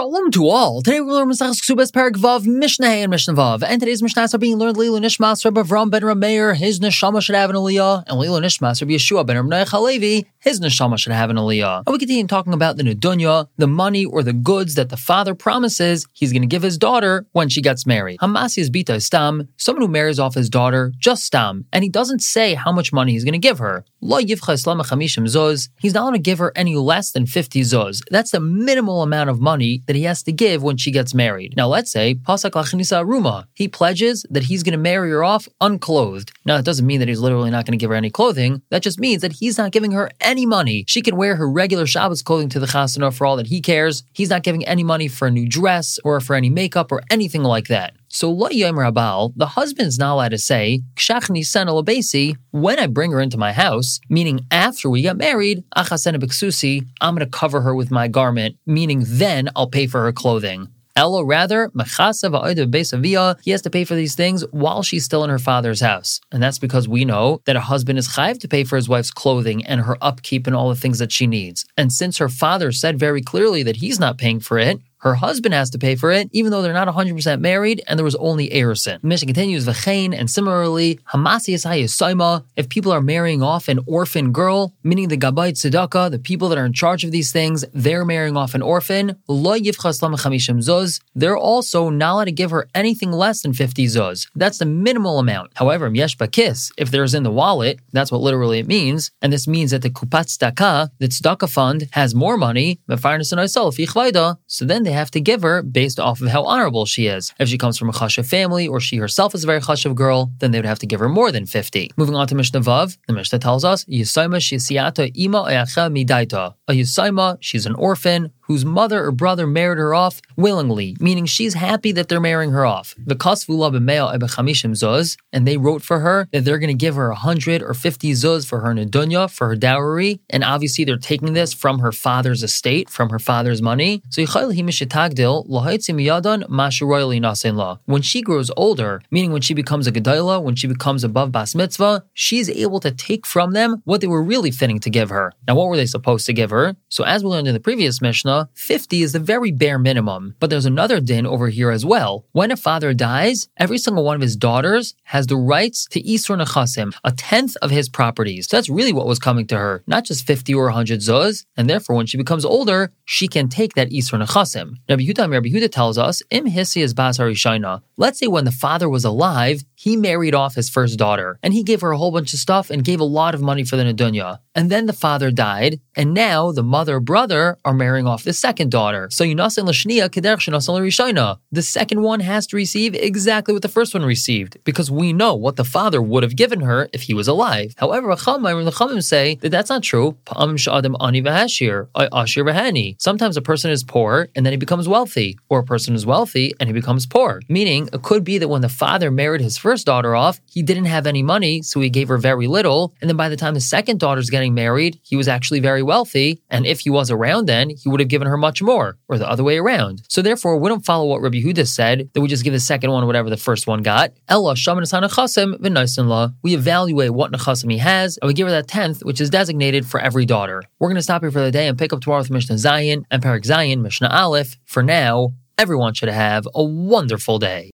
Shalom to all. Today we're learning Masachas Ksubas Parak Vav Mishnah and Mishnah Vav. And today's Mishnahs are being learned Leilu Nishmas Rabbi Avram ben Rameir, his neshama should have an aliyah, and Leilu Nishmas Rabbi Yeshua ben Rabbi Halevi, his neshama should have an aliyah. And we continue talking about the nedunya, the money or the goods that the father promises he's going to give his daughter when she gets married. Hamasi is bita stam, someone who marries off his daughter just stam, and he doesn't say how much money he's going to give her. Lo yivcha islam chamishim zuz. He's not going to give her any less than 50 zuz. That's the minimal amount of money that he has to give when she gets married. Now, let's say Pasak Lachnisa Aruma. He pledges that he's going to marry her off unclothed. Now, that doesn't mean that he's literally not going to give her any clothing. That just means that he's not giving her any money. She can wear her regular Shabbos clothing to the chasana for all that he cares. He's not giving any money for a new dress or for any makeup or anything like that. So lo rabal, the husband's not allowed to say, when I bring her into my house, meaning after we get married, I'm going to cover her with my garment, meaning then I'll pay for her clothing. Ella, rather, he has to pay for these things while she's still in her father's house. And that's because we know that a husband is chayiv to pay for his wife's clothing and her upkeep and all the things that she needs. And since her father said very clearly that he's not paying for it, her husband has to pay for it, even though they're not 100% married and there was only eirusin. The Mishnah continues, V'chein, and similarly, Hamasi Saima, if people are marrying off an orphan girl, meaning the Gabayit Tzedakah, the people that are in charge of these things, they're marrying off an orphan, Lo Zuz, they're also not allowed to give her anything less than 50 Zuz. That's the minimal amount. However, Yeshba Kiss, if there's in the wallet, that's what literally it means, and this means that the Kupat Tzedakah, the Tzedakah fund, has more money, so then they they have to give her based off of how honorable she is. If she comes from a chashav family or she herself is a very chashav girl, then they would have to give her more than 50. Moving on to Mishnah Vav, the Mishnah tells us, Yisaima shisiata ima midaita. A Yisaima, she's an orphan whose mother or brother married her off willingly, meaning she's happy that they're marrying her off. The kasvula zuz, and they wrote for her that they're going to give her 100 or 50 zuz for her nedunya, for her dowry, and obviously they're taking this from her father's estate, from her father's money. So when she grows older, meaning when she becomes a gedayla, when she becomes above bas mitzvah, she's able to take from them what they were really fitting to give her. Now, what were they supposed to give her? So as we learned in the previous Mishnah, 50 is the very bare minimum. But there's another din over here as well. When a father dies, every single one of his daughters has the rights to Isur Nechasim, a tenth of his properties. So that's really what was coming to her, not just 50 or 100 zuz. And therefore, when she becomes older, she can take that Isur Nechasim. Rabbi Huda, Rabbi Yehuda tells us, Im Hissi is Bas Let's say when the father was alive, he married off his first daughter, and he gave her a whole bunch of stuff and gave a lot of money for the nedunya. And then the father died, and now the mother brother are marrying off the second daughter. So Yunasin Lashnia Kederch The second one has to receive exactly what the first one received, because we know what the father would have given her if he was alive. However, the Chachamim say that that's not true. Sometimes a person is poor and then he becomes wealthy, or a person is wealthy and he becomes poor. Meaning, it could be that when the father married his first first daughter off, he didn't have any money, so he gave her very little. And then by the time the second daughter's getting married, he was actually very wealthy. And if he was around then, he would have given her much more, or the other way around. So therefore, we don't follow what Rabbi Huda said, that we just give the second one whatever the first one got. Ella We evaluate what nechasim he has, and we give her that tenth, which is designated for every daughter. We're going to stop here for the day and pick up tomorrow with Mishnah Zayin and Parak Zayin, Mishnah Aleph. For now, everyone should have a wonderful day.